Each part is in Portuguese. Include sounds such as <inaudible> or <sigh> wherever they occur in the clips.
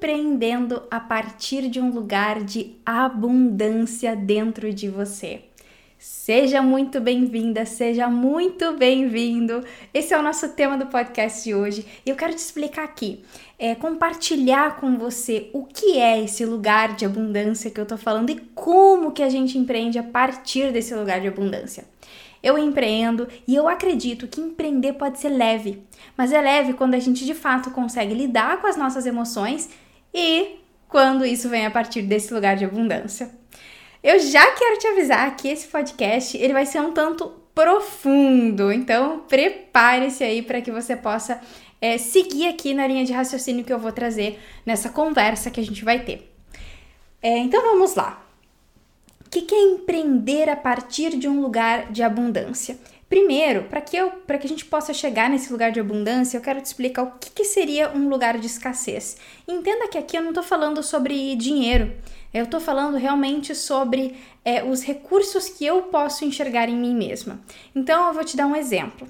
empreendendo a partir de um lugar de abundância dentro de você. Seja muito bem-vinda, seja muito bem-vindo. Esse é o nosso tema do podcast de hoje e eu quero te explicar aqui, é, compartilhar com você o que é esse lugar de abundância que eu tô falando e como que a gente empreende a partir desse lugar de abundância. Eu empreendo e eu acredito que empreender pode ser leve, mas é leve quando a gente de fato consegue lidar com as nossas emoções e quando isso vem a partir desse lugar de abundância. Eu já quero te avisar que esse podcast ele vai ser um tanto profundo, então prepare-se aí para que você possa é, seguir aqui na linha de raciocínio que eu vou trazer nessa conversa que a gente vai ter. É, então vamos lá. O que, que é empreender a partir de um lugar de abundância? Primeiro, para que, eu, que a gente possa chegar nesse lugar de abundância, eu quero te explicar o que, que seria um lugar de escassez. Entenda que aqui eu não estou falando sobre dinheiro, eu estou falando realmente sobre é, os recursos que eu posso enxergar em mim mesma. Então, eu vou te dar um exemplo.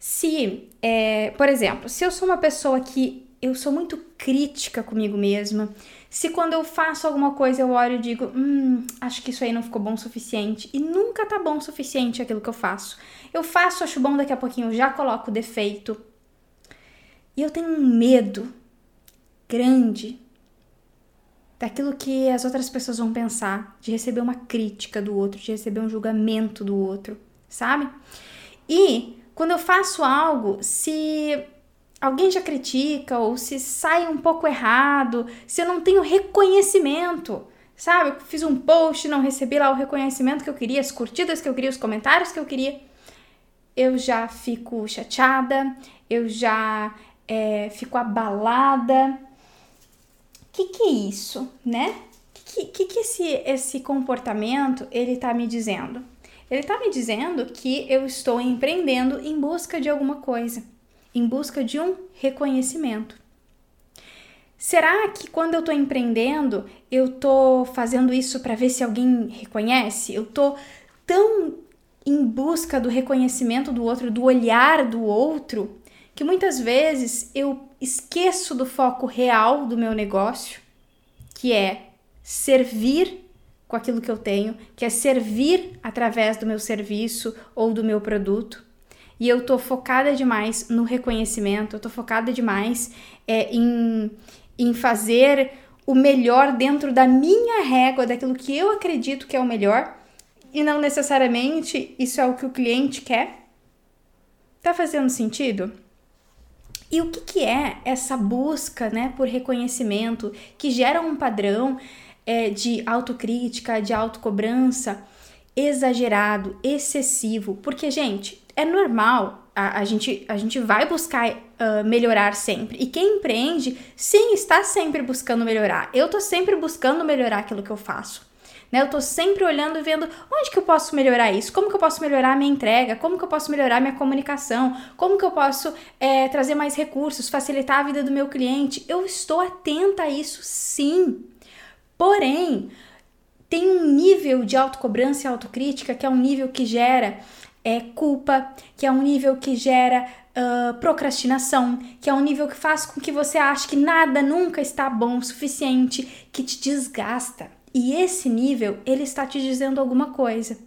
Se, é, por exemplo, se eu sou uma pessoa que eu sou muito crítica comigo mesma, se quando eu faço alguma coisa eu olho e digo, hum, acho que isso aí não ficou bom o suficiente, e nunca tá bom o suficiente aquilo que eu faço. Eu faço, acho bom, daqui a pouquinho já coloco o defeito. E eu tenho um medo grande daquilo que as outras pessoas vão pensar, de receber uma crítica do outro, de receber um julgamento do outro, sabe? E quando eu faço algo, se alguém já critica ou se sai um pouco errado, se eu não tenho reconhecimento, sabe? Eu fiz um post, não recebi lá o reconhecimento que eu queria, as curtidas que eu queria, os comentários que eu queria, eu já fico chateada, eu já é, fico abalada. O que, que é isso, né? O que, que, que esse, esse comportamento ele tá me dizendo? Ele tá me dizendo que eu estou empreendendo em busca de alguma coisa em busca de um reconhecimento. Será que quando eu estou empreendendo, eu estou fazendo isso para ver se alguém reconhece? Eu estou tão em busca do reconhecimento do outro, do olhar do outro, que muitas vezes eu esqueço do foco real do meu negócio, que é servir com aquilo que eu tenho, que é servir através do meu serviço ou do meu produto e eu tô focada demais no reconhecimento, eu tô focada demais é, em, em fazer o melhor dentro da minha régua, daquilo que eu acredito que é o melhor, e não necessariamente isso é o que o cliente quer. Tá fazendo sentido? E o que, que é essa busca né, por reconhecimento que gera um padrão é, de autocrítica, de autocobrança exagerado, excessivo? Porque, gente, é normal, a, a, gente, a gente vai buscar uh, melhorar sempre. E quem empreende, sim, está sempre buscando melhorar. Eu tô sempre buscando melhorar aquilo que eu faço. Né? Eu tô sempre olhando e vendo onde que eu posso melhorar isso, como que eu posso melhorar a minha entrega, como que eu posso melhorar a minha comunicação, como que eu posso é, trazer mais recursos, facilitar a vida do meu cliente. Eu estou atenta a isso, sim. Porém, tem um nível de autocobrança e autocrítica que é um nível que gera é culpa, que é um nível que gera uh, procrastinação, que é um nível que faz com que você ache que nada nunca está bom o suficiente, que te desgasta. E esse nível, ele está te dizendo alguma coisa.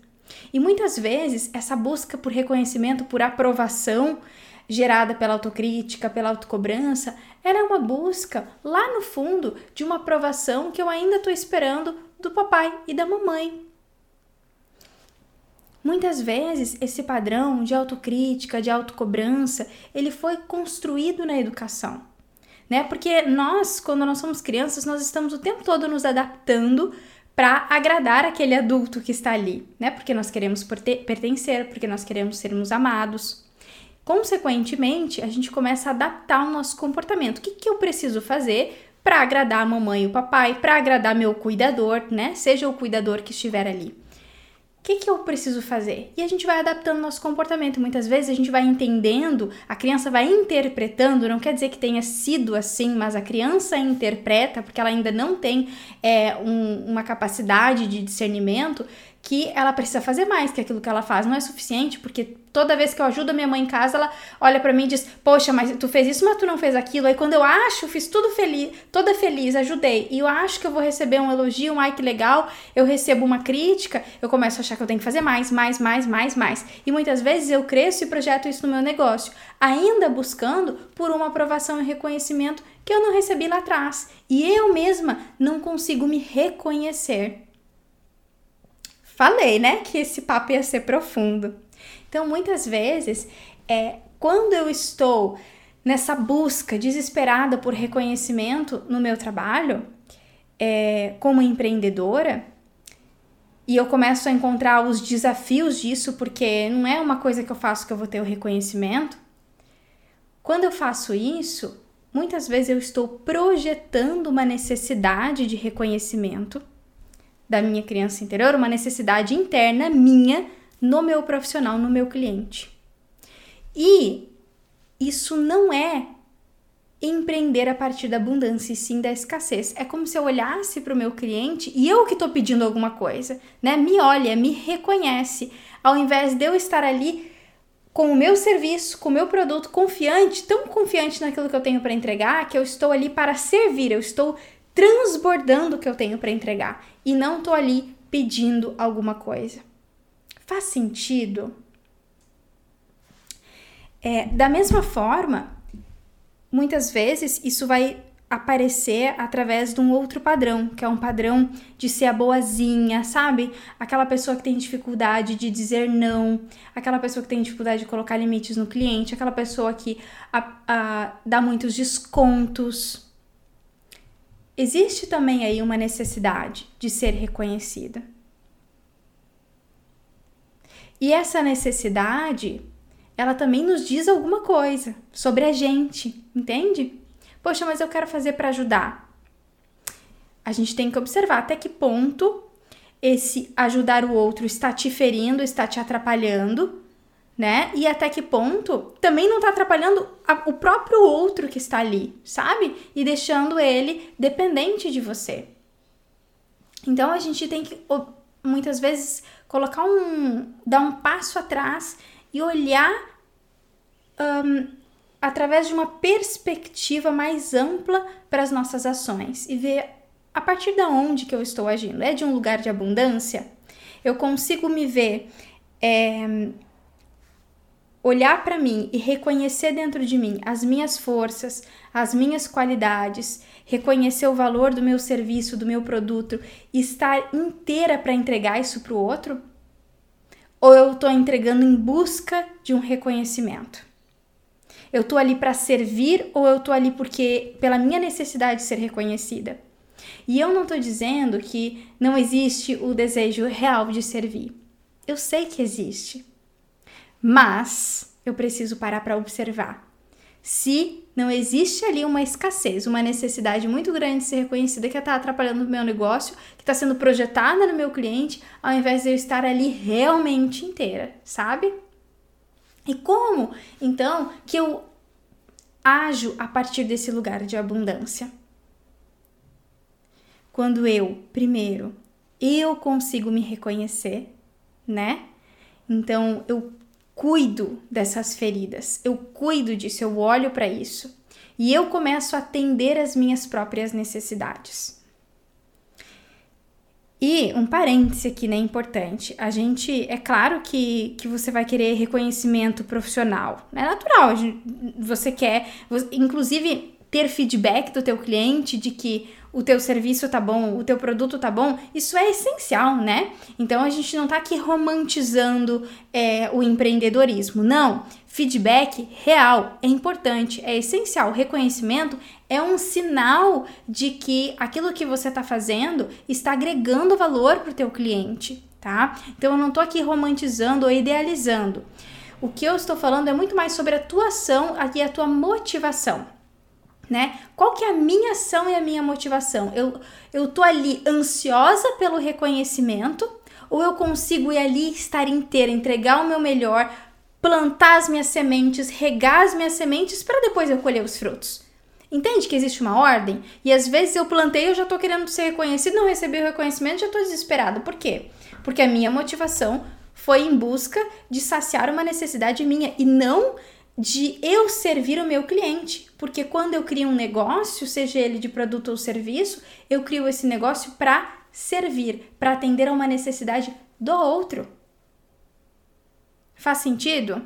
E muitas vezes, essa busca por reconhecimento, por aprovação, gerada pela autocrítica, pela autocobrança, ela é uma busca lá no fundo de uma aprovação que eu ainda estou esperando do papai e da mamãe. Muitas vezes esse padrão de autocrítica, de autocobrança, ele foi construído na educação, né? Porque nós, quando nós somos crianças, nós estamos o tempo todo nos adaptando para agradar aquele adulto que está ali, né? Porque nós queremos pertencer, porque nós queremos sermos amados. Consequentemente, a gente começa a adaptar o nosso comportamento. O que, que eu preciso fazer para agradar a mamãe e o papai, para agradar meu cuidador, né? Seja o cuidador que estiver ali que, que eu preciso fazer? E a gente vai adaptando nosso comportamento. Muitas vezes a gente vai entendendo, a criança vai interpretando, não quer dizer que tenha sido assim, mas a criança interpreta, porque ela ainda não tem é, um, uma capacidade de discernimento, que ela precisa fazer mais, que aquilo que ela faz não é suficiente, porque toda vez que eu ajudo a minha mãe em casa, ela olha para mim e diz: "Poxa, mas tu fez isso, mas tu não fez aquilo". Aí quando eu acho, fiz tudo feliz, toda feliz, ajudei, e eu acho que eu vou receber um elogio, um ai que legal, eu recebo uma crítica, eu começo a achar que eu tenho que fazer mais, mais, mais, mais, mais. E muitas vezes eu cresço e projeto isso no meu negócio, ainda buscando por uma aprovação e reconhecimento que eu não recebi lá atrás. E eu mesma não consigo me reconhecer. Falei, né, que esse papo ia ser profundo. Então, muitas vezes, é, quando eu estou nessa busca desesperada por reconhecimento no meu trabalho, é, como empreendedora, e eu começo a encontrar os desafios disso, porque não é uma coisa que eu faço que eu vou ter o reconhecimento. Quando eu faço isso, muitas vezes eu estou projetando uma necessidade de reconhecimento da minha criança interior, uma necessidade interna minha no meu profissional, no meu cliente. E isso não é empreender a partir da abundância e sim da escassez. É como se eu olhasse para o meu cliente e eu que estou pedindo alguma coisa, né? Me olha, me reconhece, ao invés de eu estar ali com o meu serviço, com o meu produto confiante, tão confiante naquilo que eu tenho para entregar, que eu estou ali para servir, eu estou transbordando o que eu tenho para entregar e não tô ali pedindo alguma coisa. Faz sentido? É, da mesma forma, muitas vezes isso vai aparecer através de um outro padrão, que é um padrão de ser a boazinha, sabe? Aquela pessoa que tem dificuldade de dizer não, aquela pessoa que tem dificuldade de colocar limites no cliente, aquela pessoa que a, a, dá muitos descontos existe também aí uma necessidade de ser reconhecida. E essa necessidade, ela também nos diz alguma coisa sobre a gente, entende? Poxa, mas eu quero fazer para ajudar. A gente tem que observar até que ponto esse ajudar o outro está te ferindo, está te atrapalhando né? E até que ponto também não tá atrapalhando a, o próprio outro que está ali, sabe? E deixando ele dependente de você. Então a gente tem que muitas vezes colocar um. dar um passo atrás e olhar um, através de uma perspectiva mais ampla para as nossas ações e ver a partir de onde que eu estou agindo. É de um lugar de abundância? Eu consigo me ver. É, olhar para mim e reconhecer dentro de mim as minhas forças, as minhas qualidades, reconhecer o valor do meu serviço, do meu produto e estar inteira para entregar isso para o outro? Ou eu estou entregando em busca de um reconhecimento? Eu estou ali para servir ou eu estou ali porque pela minha necessidade de ser reconhecida? E eu não estou dizendo que não existe o desejo real de servir. Eu sei que existe. Mas eu preciso parar para observar. Se não existe ali uma escassez, uma necessidade muito grande de ser reconhecida que está atrapalhando o meu negócio, que está sendo projetada no meu cliente, ao invés de eu estar ali realmente inteira, sabe? E como, então, que eu ajo a partir desse lugar de abundância? Quando eu, primeiro, eu consigo me reconhecer, né? Então, eu cuido dessas feridas, eu cuido disso, eu olho para isso e eu começo a atender as minhas próprias necessidades. E um parêntese aqui, né, importante. A gente, é claro que, que você vai querer reconhecimento profissional, é natural. Você quer, inclusive, ter feedback do teu cliente de que o teu serviço tá bom, o teu produto tá bom, isso é essencial, né? Então a gente não tá aqui romantizando é, o empreendedorismo, não. Feedback real é importante, é essencial. reconhecimento é um sinal de que aquilo que você está fazendo está agregando valor para o teu cliente, tá? Então eu não tô aqui romantizando ou idealizando. O que eu estou falando é muito mais sobre a tua ação e a tua motivação né? Qual que é a minha ação e a minha motivação? Eu, eu tô ali ansiosa pelo reconhecimento ou eu consigo ir ali estar inteira, entregar o meu melhor, plantar as minhas sementes, regar as minhas sementes para depois eu colher os frutos? Entende que existe uma ordem? E às vezes eu plantei, eu já tô querendo ser reconhecido, não recebi o reconhecimento, já tô desesperado. Por quê? Porque a minha motivação foi em busca de saciar uma necessidade minha e não de eu servir o meu cliente. Porque quando eu crio um negócio, seja ele de produto ou serviço, eu crio esse negócio para servir, para atender a uma necessidade do outro. Faz sentido?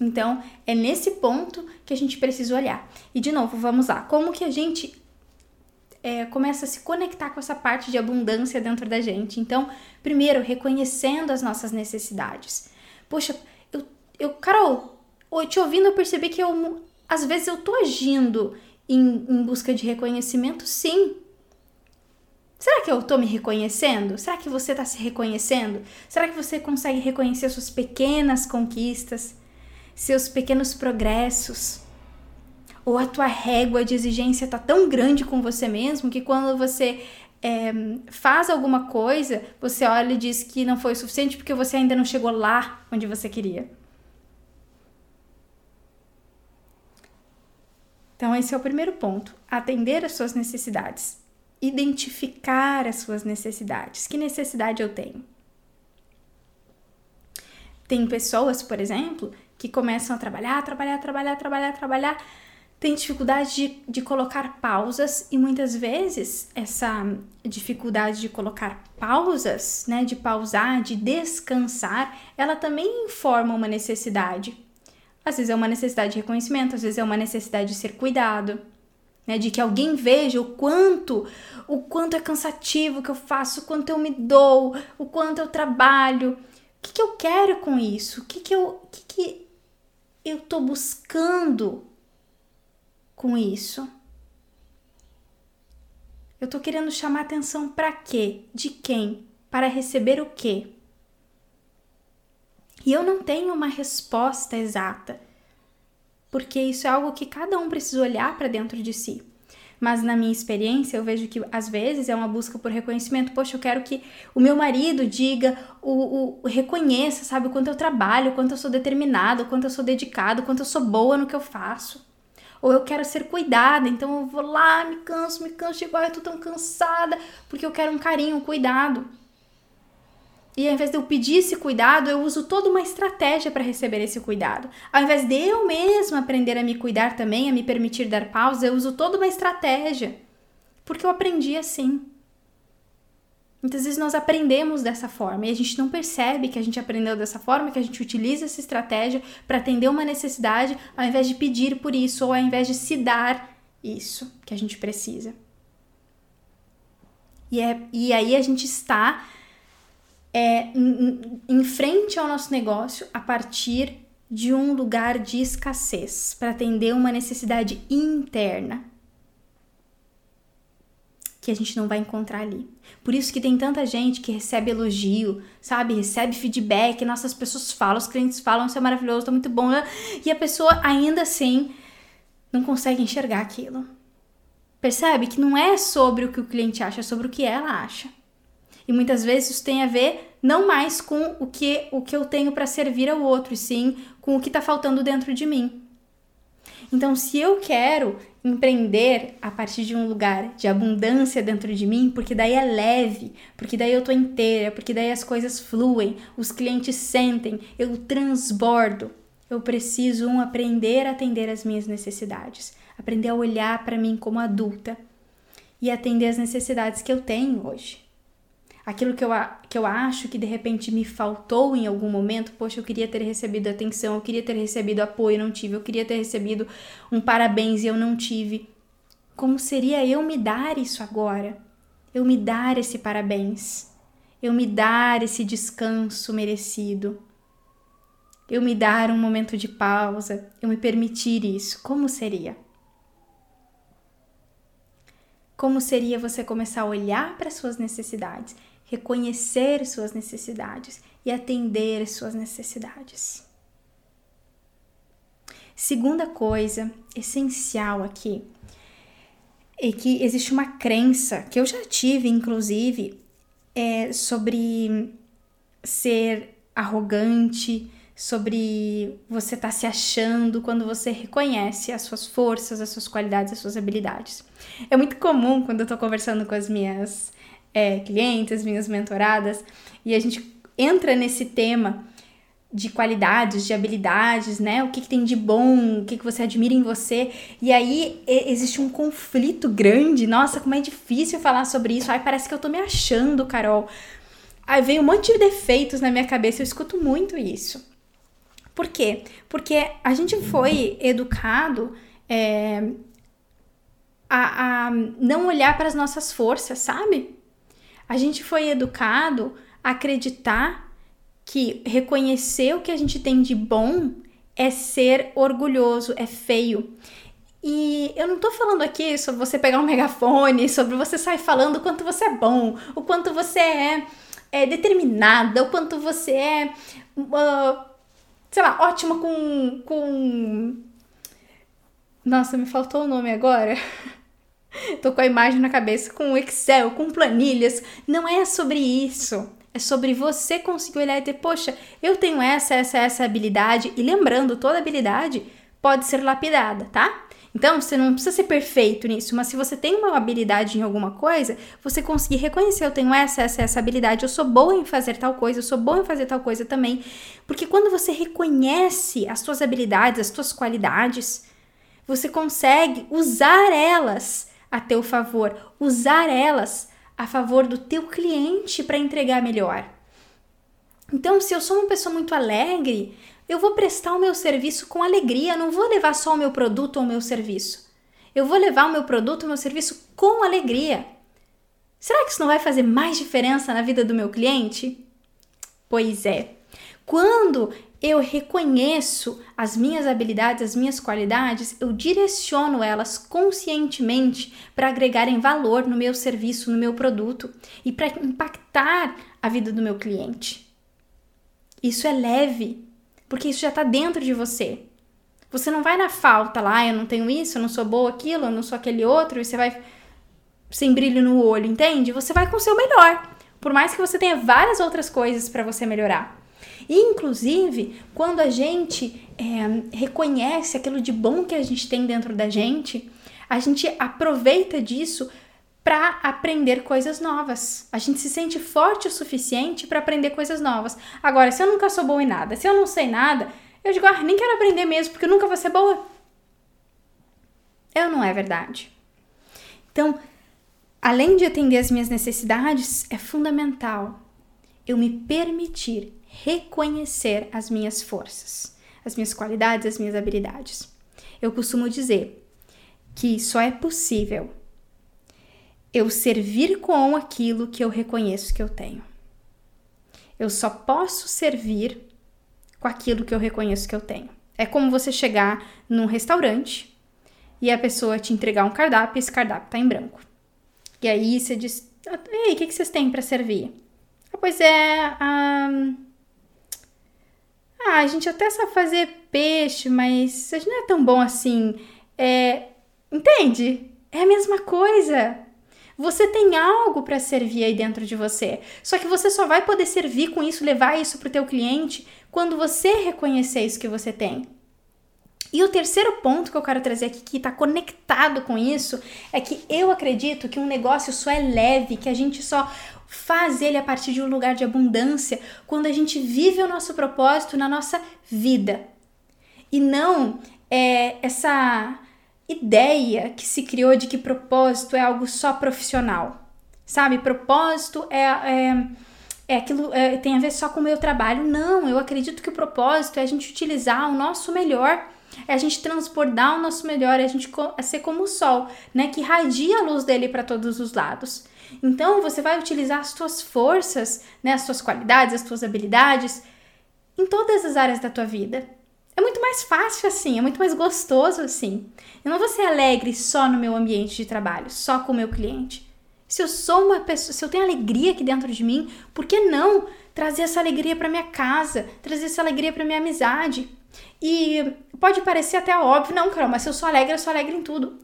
Então, é nesse ponto que a gente precisa olhar. E de novo, vamos lá. Como que a gente é, começa a se conectar com essa parte de abundância dentro da gente? Então, primeiro, reconhecendo as nossas necessidades. Poxa, eu, Carol, te ouvindo, eu percebi que eu, às vezes eu tô agindo em, em busca de reconhecimento, sim. Será que eu estou me reconhecendo? Será que você está se reconhecendo? Será que você consegue reconhecer suas pequenas conquistas, seus pequenos progressos? Ou a tua régua de exigência está tão grande com você mesmo que quando você é, faz alguma coisa, você olha e diz que não foi o suficiente porque você ainda não chegou lá onde você queria. Então, esse é o primeiro ponto: atender às suas necessidades identificar as suas necessidades. Que necessidade eu tenho? Tem pessoas, por exemplo, que começam a trabalhar, trabalhar, trabalhar, trabalhar, trabalhar, tem dificuldade de, de colocar pausas e muitas vezes essa dificuldade de colocar pausas, né, de pausar, de descansar, ela também informa uma necessidade. Às vezes é uma necessidade de reconhecimento, às vezes é uma necessidade de ser cuidado, né, de que alguém veja o quanto, o quanto é cansativo que eu faço, o quanto eu me dou, o quanto eu trabalho. O que, que eu quero com isso? O que, que eu, o que, que eu tô buscando com isso? Eu tô querendo chamar atenção para quê? De quem? Para receber o quê? E eu não tenho uma resposta exata porque isso é algo que cada um precisa olhar para dentro de si. Mas na minha experiência, eu vejo que às vezes é uma busca por reconhecimento. Poxa, eu quero que o meu marido diga, o, o, reconheça, sabe, o quanto eu trabalho, o quanto eu sou determinado, o quanto eu sou dedicado, o quanto eu sou boa no que eu faço. Ou eu quero ser cuidada, então eu vou lá, me canso, me canso igual eu tô tão cansada, porque eu quero um carinho, um cuidado. E ao invés de eu pedir esse cuidado, eu uso toda uma estratégia para receber esse cuidado. Ao invés de eu mesma aprender a me cuidar também, a me permitir dar pausa, eu uso toda uma estratégia. Porque eu aprendi assim. Muitas vezes nós aprendemos dessa forma e a gente não percebe que a gente aprendeu dessa forma, que a gente utiliza essa estratégia para atender uma necessidade ao invés de pedir por isso ou ao invés de se dar isso que a gente precisa. E, é, e aí a gente está é, em, frente ao nosso negócio a partir de um lugar de escassez para atender uma necessidade interna que a gente não vai encontrar ali. Por isso que tem tanta gente que recebe elogio, sabe? Recebe feedback, nossas pessoas falam, os clientes falam, isso é maravilhoso, tá muito bom, né? e a pessoa ainda assim não consegue enxergar aquilo. Percebe que não é sobre o que o cliente acha, é sobre o que ela acha. E muitas vezes isso tem a ver não mais com o que, o que eu tenho para servir ao outro, e sim com o que está faltando dentro de mim. Então, se eu quero empreender a partir de um lugar de abundância dentro de mim, porque daí é leve, porque daí eu tô inteira, porque daí as coisas fluem, os clientes sentem, eu transbordo. Eu preciso um aprender a atender as minhas necessidades, aprender a olhar para mim como adulta e atender as necessidades que eu tenho hoje aquilo que eu, que eu acho que de repente me faltou em algum momento, poxa, eu queria ter recebido atenção, eu queria ter recebido apoio, não tive, eu queria ter recebido um parabéns e eu não tive. Como seria eu me dar isso agora? Eu me dar esse parabéns, eu me dar esse descanso merecido, eu me dar um momento de pausa, eu me permitir isso. Como seria? Como seria você começar a olhar para suas necessidades reconhecer suas necessidades e atender suas necessidades. Segunda coisa essencial aqui é que existe uma crença que eu já tive, inclusive, é, sobre ser arrogante, sobre você estar tá se achando quando você reconhece as suas forças, as suas qualidades, as suas habilidades. É muito comum quando eu tô conversando com as minhas é, clientes, minhas mentoradas, e a gente entra nesse tema de qualidades, de habilidades, né? O que, que tem de bom, o que, que você admira em você. E aí existe um conflito grande. Nossa, como é difícil falar sobre isso. Ai, parece que eu tô me achando, Carol. Aí vem um monte de defeitos na minha cabeça, eu escuto muito isso. Por quê? Porque a gente foi educado é, a, a não olhar para as nossas forças, sabe? A gente foi educado a acreditar que reconhecer o que a gente tem de bom é ser orgulhoso, é feio. E eu não tô falando aqui sobre você pegar um <laughs> megafone, sobre você sair falando o quanto você é bom, o quanto você é, é determinada, o quanto você é, uh, sei lá, ótima com, com. Nossa, me faltou o nome agora. <laughs> tô com a imagem na cabeça, com Excel, com planilhas. Não é sobre isso. É sobre você conseguir olhar e dizer, poxa, eu tenho essa, essa, essa habilidade. E lembrando, toda habilidade pode ser lapidada, tá? Então, você não precisa ser perfeito nisso, mas se você tem uma habilidade em alguma coisa, você conseguir reconhecer, eu tenho essa, essa, essa habilidade, eu sou boa em fazer tal coisa, eu sou boa em fazer tal coisa também. Porque quando você reconhece as suas habilidades, as suas qualidades, você consegue usar elas a teu favor, usar elas a favor do teu cliente para entregar melhor. Então, se eu sou uma pessoa muito alegre, eu vou prestar o meu serviço com alegria, não vou levar só o meu produto ou o meu serviço. Eu vou levar o meu produto, o meu serviço com alegria. Será que isso não vai fazer mais diferença na vida do meu cliente? Pois é. Quando eu reconheço as minhas habilidades, as minhas qualidades, eu direciono elas conscientemente para agregarem valor no meu serviço, no meu produto e para impactar a vida do meu cliente. Isso é leve, porque isso já está dentro de você. Você não vai na falta lá, ah, eu não tenho isso, eu não sou boa aquilo, eu não sou aquele outro, e você vai sem brilho no olho, entende? Você vai com o seu melhor, por mais que você tenha várias outras coisas para você melhorar. Inclusive, quando a gente é, reconhece aquilo de bom que a gente tem dentro da gente, a gente aproveita disso para aprender coisas novas. A gente se sente forte o suficiente para aprender coisas novas. Agora, se eu nunca sou boa em nada, se eu não sei nada, eu digo, ah, nem quero aprender mesmo, porque eu nunca vou ser boa. Eu não é verdade. Então, além de atender as minhas necessidades, é fundamental eu me permitir reconhecer as minhas forças, as minhas qualidades, as minhas habilidades. Eu costumo dizer que só é possível eu servir com aquilo que eu reconheço que eu tenho. Eu só posso servir com aquilo que eu reconheço que eu tenho. É como você chegar num restaurante e a pessoa te entregar um cardápio e esse cardápio tá em branco. E aí você diz: Ei, o que, que vocês têm para servir? Pois é, um, ah, a gente até sabe fazer peixe, mas não é tão bom assim. É, entende? É a mesma coisa. Você tem algo para servir aí dentro de você. Só que você só vai poder servir com isso, levar isso para o teu cliente quando você reconhecer isso que você tem. E o terceiro ponto que eu quero trazer aqui, que está conectado com isso, é que eu acredito que um negócio só é leve, que a gente só faz ele a partir de um lugar de abundância quando a gente vive o nosso propósito na nossa vida. E não é, essa ideia que se criou de que propósito é algo só profissional. Sabe? Propósito é, é, é aquilo é, tem a ver só com o meu trabalho. Não, eu acredito que o propósito é a gente utilizar o nosso melhor é a gente transbordar o nosso melhor, é a gente é ser como o sol, né, que radia a luz dele para todos os lados. Então, você vai utilizar as suas forças, né, as suas qualidades, as suas habilidades em todas as áreas da tua vida. É muito mais fácil assim, é muito mais gostoso assim. Eu não vou ser alegre só no meu ambiente de trabalho, só com o meu cliente. Se eu sou uma pessoa, se eu tenho alegria aqui dentro de mim, por que não trazer essa alegria para minha casa, trazer essa alegria para minha amizade? E pode parecer até óbvio, não, Carol, mas se eu sou alegre, eu sou alegre em tudo.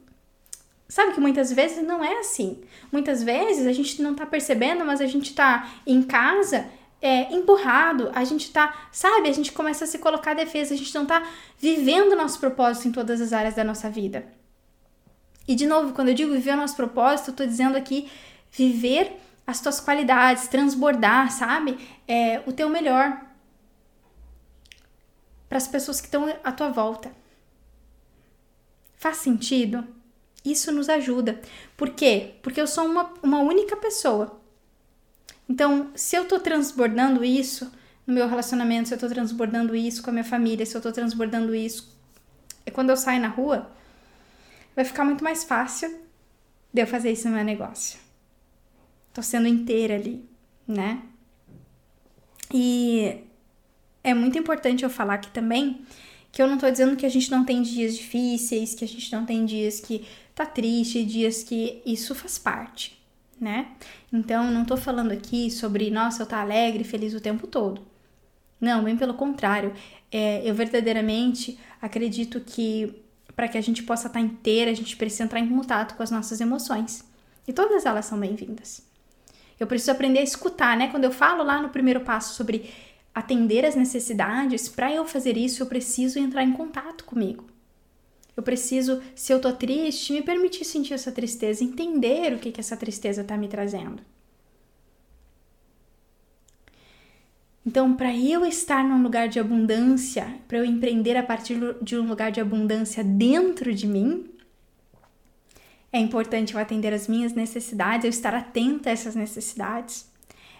Sabe que muitas vezes não é assim. Muitas vezes a gente não tá percebendo, mas a gente tá em casa é, empurrado, a gente tá, sabe, a gente começa a se colocar defesa, a gente não tá vivendo nosso propósito em todas as áreas da nossa vida. E de novo, quando eu digo viver o nosso propósito, eu tô dizendo aqui viver as tuas qualidades, transbordar, sabe? É, o teu melhor para as pessoas que estão à tua volta. Faz sentido? Isso nos ajuda. Por quê? Porque eu sou uma, uma única pessoa. Então, se eu tô transbordando isso no meu relacionamento, se eu tô transbordando isso com a minha família, se eu tô transbordando isso, é quando eu saio na rua, vai ficar muito mais fácil de eu fazer isso no meu negócio. Tô sendo inteira ali, né? E é muito importante eu falar aqui também que eu não tô dizendo que a gente não tem dias difíceis, que a gente não tem dias que tá triste, dias que isso faz parte né? Então, não tô falando aqui sobre, nossa, eu tá alegre, feliz o tempo todo. Não, bem pelo contrário. É, eu verdadeiramente acredito que para que a gente possa estar tá inteira, a gente precisa entrar em contato com as nossas emoções. E todas elas são bem-vindas. Eu preciso aprender a escutar, né? Quando eu falo lá no primeiro passo sobre atender as necessidades, para eu fazer isso, eu preciso entrar em contato comigo. Eu preciso, se eu tô triste, me permitir sentir essa tristeza, entender o que, que essa tristeza tá me trazendo. Então, para eu estar num lugar de abundância, para eu empreender a partir de um lugar de abundância dentro de mim, é importante eu atender as minhas necessidades, eu estar atenta a essas necessidades.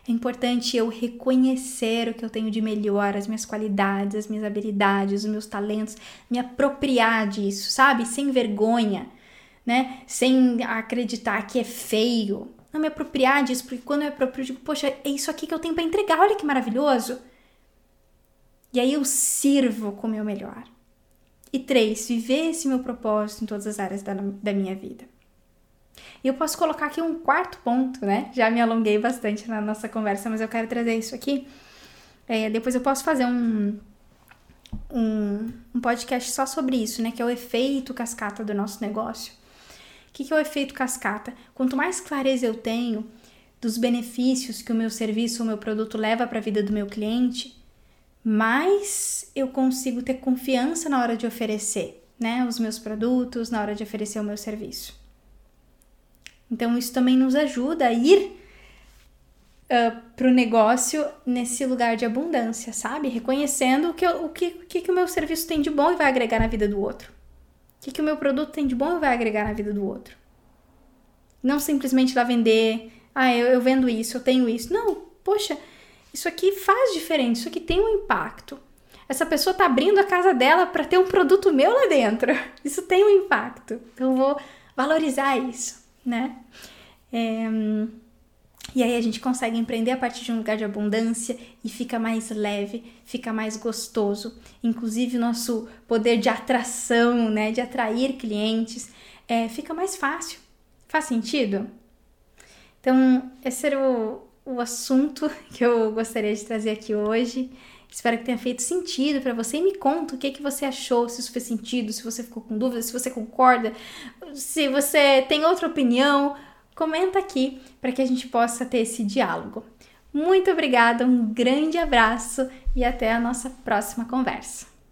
É importante eu reconhecer o que eu tenho de melhor, as minhas qualidades, as minhas habilidades, os meus talentos, me apropriar disso, sabe? Sem vergonha, né? Sem acreditar que é feio. Não me apropriar disso, porque quando eu me aproprio, eu digo, poxa, é isso aqui que eu tenho para entregar, olha que maravilhoso. E aí eu sirvo com o meu melhor. E três, viver esse meu propósito em todas as áreas da, da minha vida. E eu posso colocar aqui um quarto ponto, né? Já me alonguei bastante na nossa conversa, mas eu quero trazer isso aqui. É, depois eu posso fazer um, um, um, podcast só sobre isso, né? Que é o efeito cascata do nosso negócio. O que, que é o efeito cascata? Quanto mais clareza eu tenho dos benefícios que o meu serviço ou meu produto leva para a vida do meu cliente, mais eu consigo ter confiança na hora de oferecer, né? Os meus produtos, na hora de oferecer o meu serviço. Então, isso também nos ajuda a ir uh, para o negócio nesse lugar de abundância, sabe? Reconhecendo o que, o, que, o que, que o meu serviço tem de bom e vai agregar na vida do outro. O que, que o meu produto tem de bom e vai agregar na vida do outro. Não simplesmente lá vender, ah, eu, eu vendo isso, eu tenho isso. Não, poxa, isso aqui faz diferença, isso aqui tem um impacto. Essa pessoa está abrindo a casa dela para ter um produto meu lá dentro. <laughs> Isso tem um impacto. Então eu vou valorizar isso né? É, e aí a gente consegue empreender a partir de um lugar de abundância e fica mais leve, fica mais gostoso. Inclusive o nosso poder de atração, né, de atrair clientes, é, fica mais fácil. Faz sentido? Então, esse era o, o assunto <laughs> que eu gostaria de trazer aqui hoje. Espero que tenha feito sentido para você e me conta o que, que você achou, se isso fez sentido, se você ficou com dúvidas, se você concorda, se você tem outra opinião, comenta aqui para que a gente possa ter esse diálogo. Muito obrigada, um grande abraço e até a nossa próxima conversa.